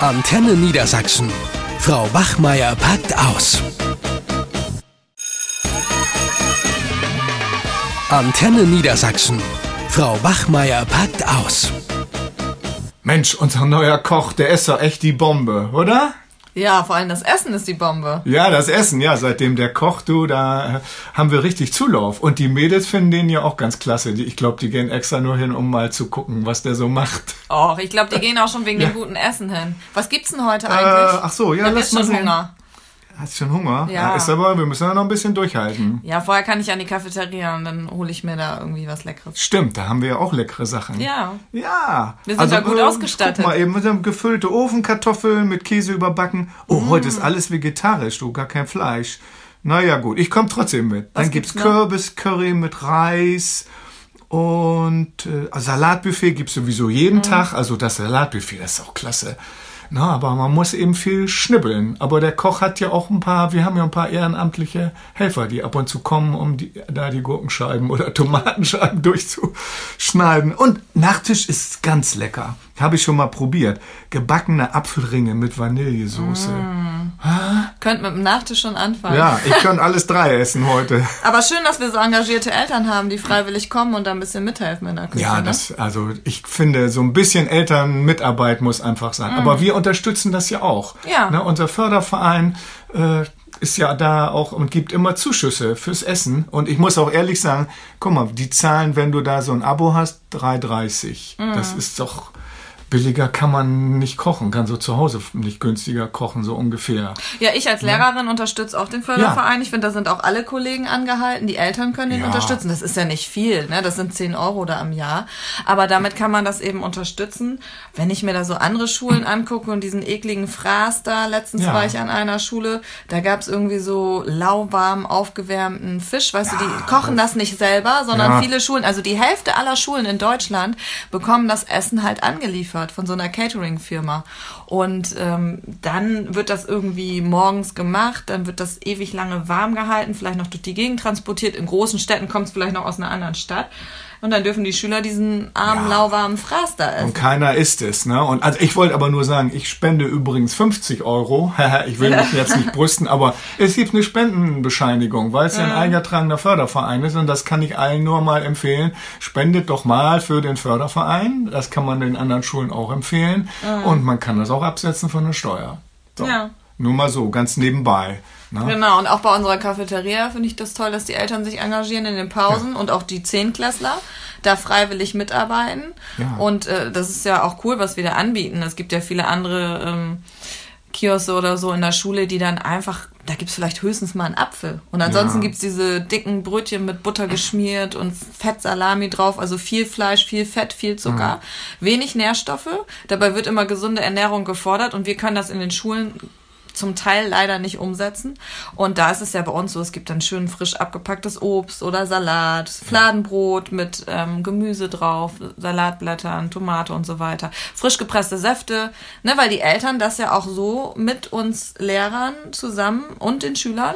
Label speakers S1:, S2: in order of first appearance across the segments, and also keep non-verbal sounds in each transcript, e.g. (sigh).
S1: Antenne Niedersachsen. Frau Wachmeier packt aus. Antenne Niedersachsen. Frau Wachmeier packt aus.
S2: Mensch, unser neuer Koch, der ist doch echt die Bombe, oder?
S3: Ja, vor allem das Essen ist die Bombe.
S2: Ja, das Essen, ja, seitdem der Koch, du, da haben wir richtig Zulauf. Und die Mädels finden den ja auch ganz klasse. Ich glaube, die gehen extra nur hin, um mal zu gucken, was der so macht.
S3: Och, ich glaube, die (laughs) gehen auch schon wegen
S2: Ja.
S3: dem guten Essen hin. Was gibt's denn heute
S2: Äh,
S3: eigentlich?
S2: ach so, ja, lass mal sehen.
S3: Hunger.
S2: Hast schon Hunger?
S3: Ja.
S2: Ist aber, wir müssen ja noch ein bisschen durchhalten.
S3: Ja, vorher kann ich an die Cafeteria und dann hole ich mir da irgendwie was Leckeres.
S2: Stimmt, da haben wir ja auch leckere Sachen.
S3: Ja.
S2: Ja.
S3: Wir sind da gut
S2: äh,
S3: ausgestattet.
S2: Guck mal eben, wir haben gefüllte Ofenkartoffeln mit Käse überbacken. Oh,
S3: Mm.
S2: heute ist alles vegetarisch, du, gar kein Fleisch. Naja, gut, ich komme trotzdem mit.
S3: Was
S2: Dann gibt's
S3: gibt's?
S2: Kürbiscurry mit Reis und äh, Salatbuffet gibt's sowieso
S3: Mm.
S2: jeden Tag. Also das Salatbuffet, das ist auch klasse. Na, aber man muss eben viel schnibbeln. Aber der Koch hat ja auch ein paar, wir haben ja ein paar ehrenamtliche Helfer, die ab und zu kommen, um die, da die Gurkenscheiben oder (laughs) Tomatenscheiben durchzuschneiden. Und Nachtisch ist ganz lecker. Habe ich schon mal probiert. Gebackene Apfelringe mit Vanillesoße.
S3: Könnt mit dem Nachtisch schon anfangen.
S2: Ja, ich kann alles drei essen heute. (laughs)
S3: Aber schön, dass wir so engagierte Eltern haben, die freiwillig kommen und da ein bisschen mithelfen in der Küche.
S2: Ja,
S3: ne?
S2: das, also ich finde, so ein bisschen Elternmitarbeit muss einfach sein. Aber wir unterstützen das ja auch.
S3: Mhm. Ja.
S2: Ne, unser Förderverein äh, ist ja da auch und gibt immer Zuschüsse fürs Essen. Und ich muss auch ehrlich sagen, guck mal, die Zahlen, wenn du da so ein Abo hast, 3,30. Das
S3: Mhm.
S2: ist doch billiger kann man nicht kochen, kann so zu Hause nicht günstiger kochen, so ungefähr.
S3: Ja, ich als Lehrerin unterstütze auch den Förderverein. Ich finde, da sind auch alle Kollegen angehalten. Die Eltern können den
S2: Ja.
S3: unterstützen. Das ist ja nicht viel, ne? Das sind 10 Euro da im Jahr. Aber damit kann man das eben unterstützen. Wenn ich mir da so andere Schulen (clears throat) angucke und diesen ekligen Fraß da, letztens
S2: Ja.
S3: war ich an einer Schule, da gab's irgendwie so lauwarm aufgewärmten Fisch. Weißt du, die kochen das nicht selber, sondern
S2: Ja.
S3: viele Schulen, also die Hälfte aller Schulen in Deutschland bekommen das Essen halt angeliefert von so einer Catering-Firma. Und ähm, dann wird das irgendwie morgens gemacht, dann wird das ewig lange warm gehalten, vielleicht noch durch die Gegend transportiert. In großen Städten kommt es vielleicht noch aus einer anderen Stadt. Und dann dürfen die Schüler diesen armen,
S2: Ja.
S3: lauwarmen Fraß da essen.
S2: Und keiner isst es, ne? Und also ich wollte aber nur sagen, ich spende übrigens 50 Euro. (laughs) ich will mich jetzt nicht brüsten, aber es gibt eine Spendenbescheinigung, weil es ja ein eingetragener Förderverein ist und das kann ich allen nur mal empfehlen. Spendet doch mal für den Förderverein. Das kann man den anderen Schulen auch empfehlen. Und man kann das auch absetzen von der Steuer. So.
S3: Ja.
S2: Nur mal so, ganz nebenbei. Ne?
S3: Genau, und auch bei unserer Cafeteria finde ich das toll, dass die Eltern sich engagieren in den Pausen und auch die Zehnklässler da freiwillig mitarbeiten.
S2: Ja.
S3: Und äh, das ist ja auch cool, was wir da anbieten. Es gibt ja viele andere ähm, Kioske oder so in der Schule, die dann einfach, da gibt's vielleicht höchstens mal einen Apfel. Und ansonsten
S2: Ja.
S3: gibt's diese dicken Brötchen mit Butter geschmiert und Fettsalami drauf, also viel Fleisch, viel Fett, viel Zucker, wenig Nährstoffe. Dabei wird immer gesunde Ernährung gefordert und wir können das in den Schulen zum Teil leider nicht umsetzen. Und da ist es ja bei uns so, es gibt dann schön frisch abgepacktes Obst oder Salat, Fladenbrot mit ähm, Gemüse drauf, Salatblättern, Tomate und so weiter. Frisch gepresste Säfte, ne, weil die Eltern das ja auch so mit uns Lehrern zusammen und den Schülern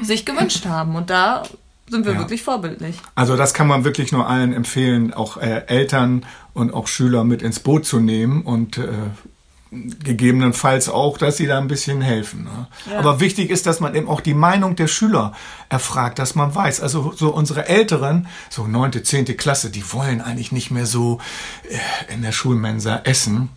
S3: sich gewünscht (laughs) haben. Und da sind wir
S2: Ja.
S3: wirklich vorbildlich.
S2: Also das kann man wirklich nur allen empfehlen, auch äh, Eltern und auch Schüler mit ins Boot zu nehmen und äh, gegebenenfalls auch, dass sie da ein bisschen helfen. Ne? Aber wichtig ist, dass man eben auch die Meinung der Schüler erfragt, dass man weiß. Also so unsere Älteren, so neunte, zehnte Klasse, die wollen eigentlich nicht mehr so äh, in der Schulmensa essen,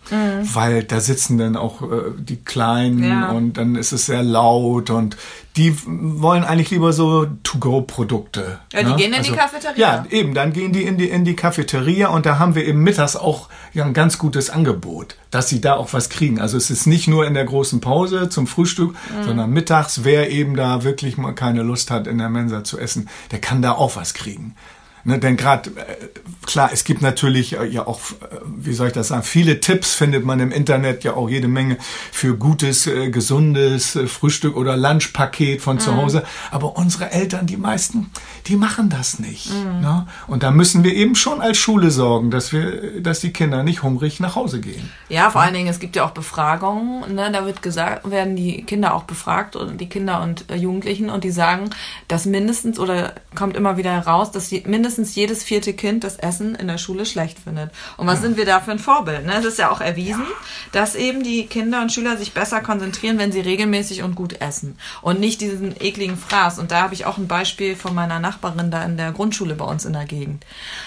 S2: weil da sitzen dann auch äh, die Kleinen
S3: Ja.
S2: und dann ist es sehr laut und die wollen eigentlich lieber so To-Go-Produkte.
S3: Ja, die
S2: ne?
S3: gehen in die Cafeteria.
S2: Ja, eben, dann gehen die in die, in die Cafeteria und da haben wir eben mittags auch ja, ein ganz gutes Angebot, dass sie da auch was kriegen. Also es ist nicht nur in der großen Pause zum Frühstück, sondern mittags, wer eben da wirklich mal keine Lust hat, in der Mensa zu essen, der kann da auch was kriegen. Ne, denn gerade, äh, klar, es gibt natürlich äh, ja auch, äh, wie soll ich das sagen, viele Tipps findet man im Internet ja auch jede Menge für gutes, gesundes Frühstück oder Lunchpaket von zu Hause. Aber unsere Eltern, die meisten, die machen das nicht. Ne? Und da müssen wir eben schon als Schule sorgen, dass wir, dass die Kinder nicht hungrig nach Hause gehen.
S3: Ja, vor allen Dingen, es gibt ja auch Befragungen, ne? da wird gesagt, werden die Kinder auch befragt und die Kinder und Jugendlichen und die sagen, dass mindestens oder kommt immer wieder heraus, dass die, mindestens mindestens jedes vierte Kind das Essen in der Schule schlecht findet. Und was sind wir da für ein Vorbild? Ne? Es ist ja auch erwiesen, dass eben die Kinder und Schüler sich besser konzentrieren, wenn sie regelmäßig und gut essen und nicht diesen ekligen Fraß. Und da habe ich auch ein Beispiel von meiner Nachbarin da in der Grundschule bei uns in der Gegend.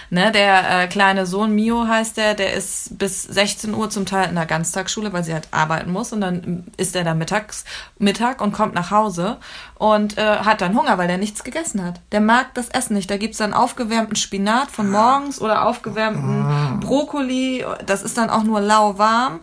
S3: Ne, der äh, kleine Sohn Mio heißt der, der ist bis 16 Uhr zum Teil in der Ganztagsschule, weil sie halt arbeiten muss und dann ist er da mittags Mittag und kommt nach Hause und äh, hat dann Hunger, weil er nichts gegessen hat. Der mag das Essen nicht. Da gibt's dann aufgewärmten Spinat von morgens oder aufgewärmten Brokkoli. Das ist dann auch nur lauwarm.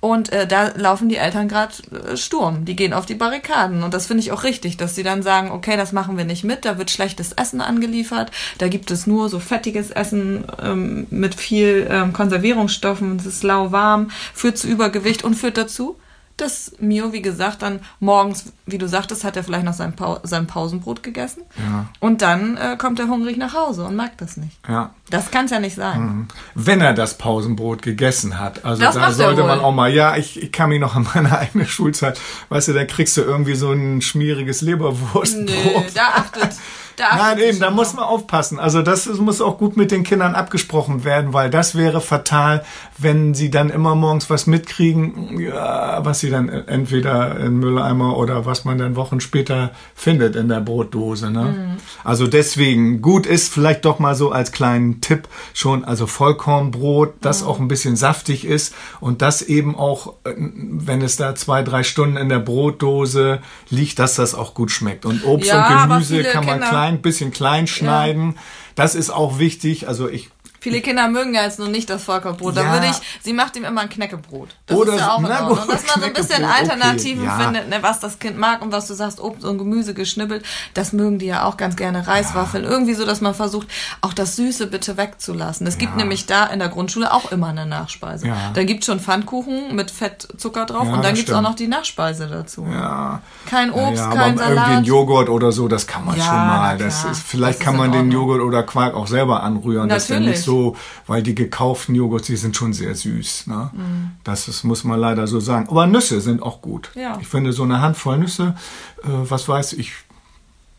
S3: Und äh, da laufen die Eltern gerade äh, Sturm. Die gehen auf die Barrikaden. Und das finde ich auch richtig, dass sie dann sagen, okay, das machen wir nicht mit, da wird schlechtes Essen angeliefert, da gibt es nur so fettiges Essen ähm, mit viel ähm, Konservierungsstoffen, es ist lauwarm, führt zu Übergewicht und führt dazu, dass Mio, wie gesagt, dann morgens, wie du sagtest, hat er vielleicht noch sein, pa sein Pausenbrot gegessen.
S2: Ja.
S3: Und dann äh, kommt er hungrig nach Hause und mag das nicht.
S2: Ja.
S3: Das kann es ja nicht sein.
S2: Wenn er das Pausenbrot gegessen hat. Also
S3: Das
S2: da sollte man auch mal, ja, ich, ich kann mich noch an meine (laughs) eigene Schulzeit, weißt du, da kriegst du irgendwie so ein schmieriges Leberwurstbrot.
S3: Nö, da achtet. Da
S2: Nein, eben, da muss man aufpassen. Also das muss auch gut mit den Kindern abgesprochen werden, weil das wäre fatal, wenn sie dann immer morgens was mitkriegen, ja, was sie dann entweder in Mülleimer oder was man dann Wochen später findet in der Brotdose. Ne?
S3: Mhm.
S2: Also deswegen, gut ist vielleicht doch mal so als kleinen Tipp schon, also Vollkornbrot, das
S3: Mhm.
S2: auch ein bisschen saftig ist und das eben auch, äh, wenn es da zwei, drei Stunden in der Brotdose liegt, dass das auch gut schmeckt. Und Obst
S3: Ja,
S2: und Gemüse kann man
S3: Kinder-
S2: klein, bisschen klein schneiden. Das ist auch wichtig. Also ich
S3: Viele Kinder mögen ja jetzt nur nicht das Vollkornbrot. Da
S2: Ja.
S3: würde ich, sie macht ihm immer ein Knäckebrot. Das
S2: Oder
S3: ist ja auch in Ordnung.
S2: gut,
S3: Dass man so ein bisschen
S2: Knäckebrot, okay,
S3: Alternativen
S2: ja.
S3: findet, ne, was das Kind mag und was du sagst, Obst und Gemüse geschnibbelt, das mögen die ja auch ganz gerne. Reiswaffeln. Irgendwie so, dass man versucht, auch das Süße bitte wegzulassen. Es gibt
S2: Ja.
S3: nämlich da in der Grundschule auch immer eine Nachspeise.
S2: Ja.
S3: Da gibt's schon Pfannkuchen mit Fettzucker drauf
S2: Ja,
S3: und dann gibt's auch noch die Nachspeise dazu.
S2: ja,
S3: Kein Obst,
S2: ja,
S3: kein
S2: aber irgendwie ein
S3: Salat.
S2: Joghurt oder so, das kann man
S3: Ja,
S2: schon mal. Das ist, vielleicht
S3: Das
S2: kann man den. Joghurt oder Quark auch selber anrühren. Das ist ja
S3: Natürlich.
S2: nicht so, weil die gekauften Joghurts, die sind schon sehr süß. Ne? Das ist, muss man leider so sagen. Aber Nüsse sind auch gut.
S3: Mhm. Ja.
S2: Ich finde so eine Handvoll Nüsse, äh, was weiß ich,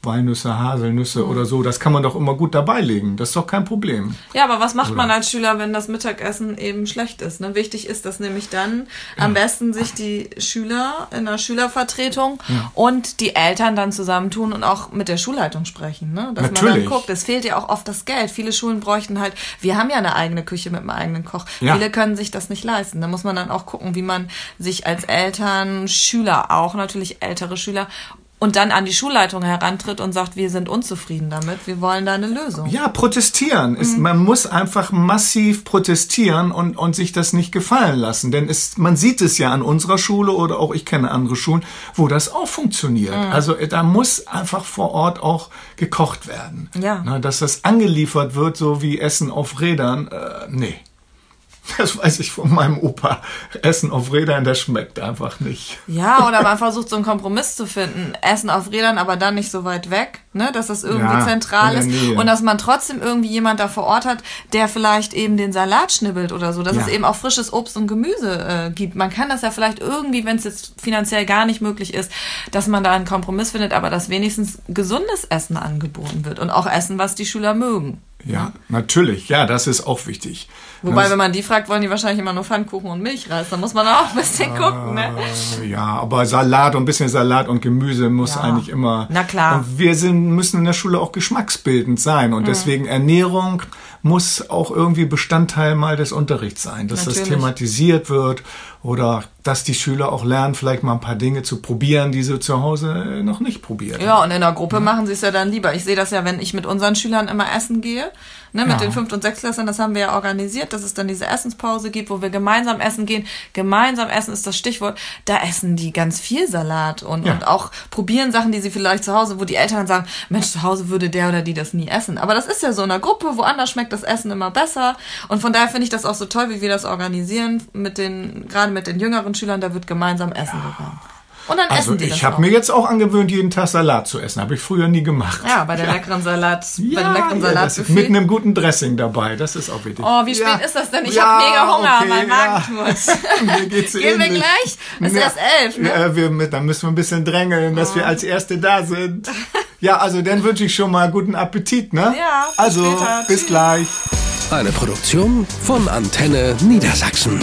S2: Walnüsse, Haselnüsse oder so, das kann man doch immer gut dabei legen. Das ist doch kein Problem.
S3: Ja, aber was macht man als Schüler, wenn das Mittagessen eben schlecht ist? Ne? Wichtig ist, dass nämlich dann am besten sich die Schüler in der Schülervertretung und die Eltern dann zusammentun und auch mit der Schulleitung sprechen. Ne? Dass man
S2: Natürlich.
S3: dann guckt, es fehlt ja auch oft das Geld. Viele Schulen bräuchten halt, wir haben ja eine eigene Küche mit einem eigenen Koch.
S2: Ja.
S3: Viele können sich das nicht leisten. Da muss man dann auch gucken, wie man sich als Eltern, Schüler auch, natürlich ältere Schüler, und dann an die Schulleitung herantritt und sagt, wir sind unzufrieden damit, wir wollen da eine Lösung.
S2: Ja, protestieren.
S3: Mhm.
S2: Ist, man muss einfach massiv protestieren und, und sich das nicht gefallen lassen. Denn es, man sieht es ja an unserer Schule oder auch ich kenne andere Schulen, wo das auch funktioniert.
S3: Mhm.
S2: Also da muss einfach vor Ort auch gekocht werden.
S3: Ja.
S2: Na, dass das angeliefert wird, so wie Essen auf Rädern, äh, nee. Das weiß ich von meinem Opa. Essen auf Rädern, das schmeckt einfach nicht.
S3: Ja, oder man versucht so einen Kompromiss zu finden. Essen auf Rädern, aber dann nicht so weit weg, ne? dass das irgendwie
S2: Ja,
S3: zentral ist.
S2: Nähe.
S3: Und dass man trotzdem irgendwie jemand da vor Ort hat, der vielleicht eben den Salat schnibbelt oder so. Dass
S2: Ja.
S3: es eben auch frisches Obst und Gemüse äh, gibt. Man kann das ja vielleicht irgendwie, wenn es jetzt finanziell gar nicht möglich ist, dass man da einen Kompromiss findet, aber dass wenigstens gesundes Essen angeboten wird. Und auch Essen, was die Schüler mögen.
S2: Ja, natürlich. Ja, das ist auch wichtig.
S3: Wobei,
S2: Das-
S3: wenn man die fragt, wollen die wahrscheinlich immer nur Pfannkuchen und Milchreis. Da muss man auch ein bisschen gucken, ne?
S2: Äh, Ja, aber Salat und ein bisschen Salat und Gemüse muss
S3: Ja.
S2: eigentlich immer.
S3: Na klar. Mhm.
S2: Und wir sind, müssen in der Schule auch geschmacksbildend sein. Und deswegen Ernährung muss auch irgendwie Bestandteil mal des Unterrichts sein, dass das
S3: Natürlich.
S2: thematisiert wird oder dass die Schüler auch lernen, vielleicht mal ein paar Dinge zu probieren, die sie zu Hause noch nicht probieren.
S3: Ja, und in der Gruppe machen sie es ja dann lieber. Ich sehe das ja, wenn ich mit unseren Schülern immer essen gehe, ne, mit
S2: Ja.
S3: den Fünft- und Sechstklässlern, das haben wir ja organisiert, dass es dann diese Essenspause gibt, wo wir gemeinsam essen gehen. Gemeinsam essen ist das Stichwort. Da essen die ganz viel Salat und,
S2: Ja.
S3: und auch probieren Sachen, die sie vielleicht zu Hause, wo die Eltern sagen, Mensch, zu Hause würde der oder die das nie essen. Aber das ist ja so in der Gruppe, woanders schmeckt das Essen immer besser. Und von daher finde ich das auch so toll, wie wir das organisieren mit den, gerade mit den jüngeren Schülern, da wird gemeinsam essen gegangen. Und dann
S2: Also
S3: essen die
S2: ich habe mir jetzt auch angewöhnt, jeden Tag Salat zu essen. Habe ich früher nie gemacht.
S3: Ja, bei der (laughs) leckeren Salat, bei dem leckeren
S2: ja, das
S3: Salatbuffet.
S2: mit einem guten Dressing dabei. Das ist auch wichtig.
S3: Oh, wie spät
S2: Ja.
S3: ist das denn? Ich
S2: Ja,
S3: hab mega Hunger,
S2: okay,
S3: mein Magen
S2: ja.
S3: tut. (laughs) Gehen wir gleich? Es ist erst elf, ne?
S2: Ja, wir, dann müssen wir ein bisschen drängeln, dass wir als Erste da sind. Ja, also dann wünsche ich schon mal guten Appetit, ne?
S3: Ja, bis
S2: Also,
S3: später.
S2: bis gleich.
S1: Eine Produktion von Antenne Niedersachsen.